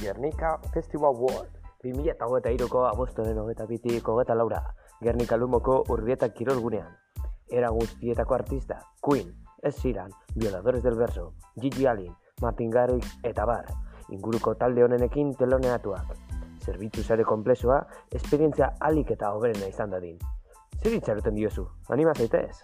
Gernika Festival World 2008ko abostonen hogeta bitik hogeta laura, Gernika Lumoko urbieta kirolgunean. Era guztietako artista, Queen, Ez Ziran, Violadores del Verso, Gigi Alin, Martin Garrix eta bar, inguruko talde honenekin teloneatuak. Zerbitzu sare konplexoa, esperientzia alik eta hoberena izan dadin. Zer itxaroten diozu, anima zaitez!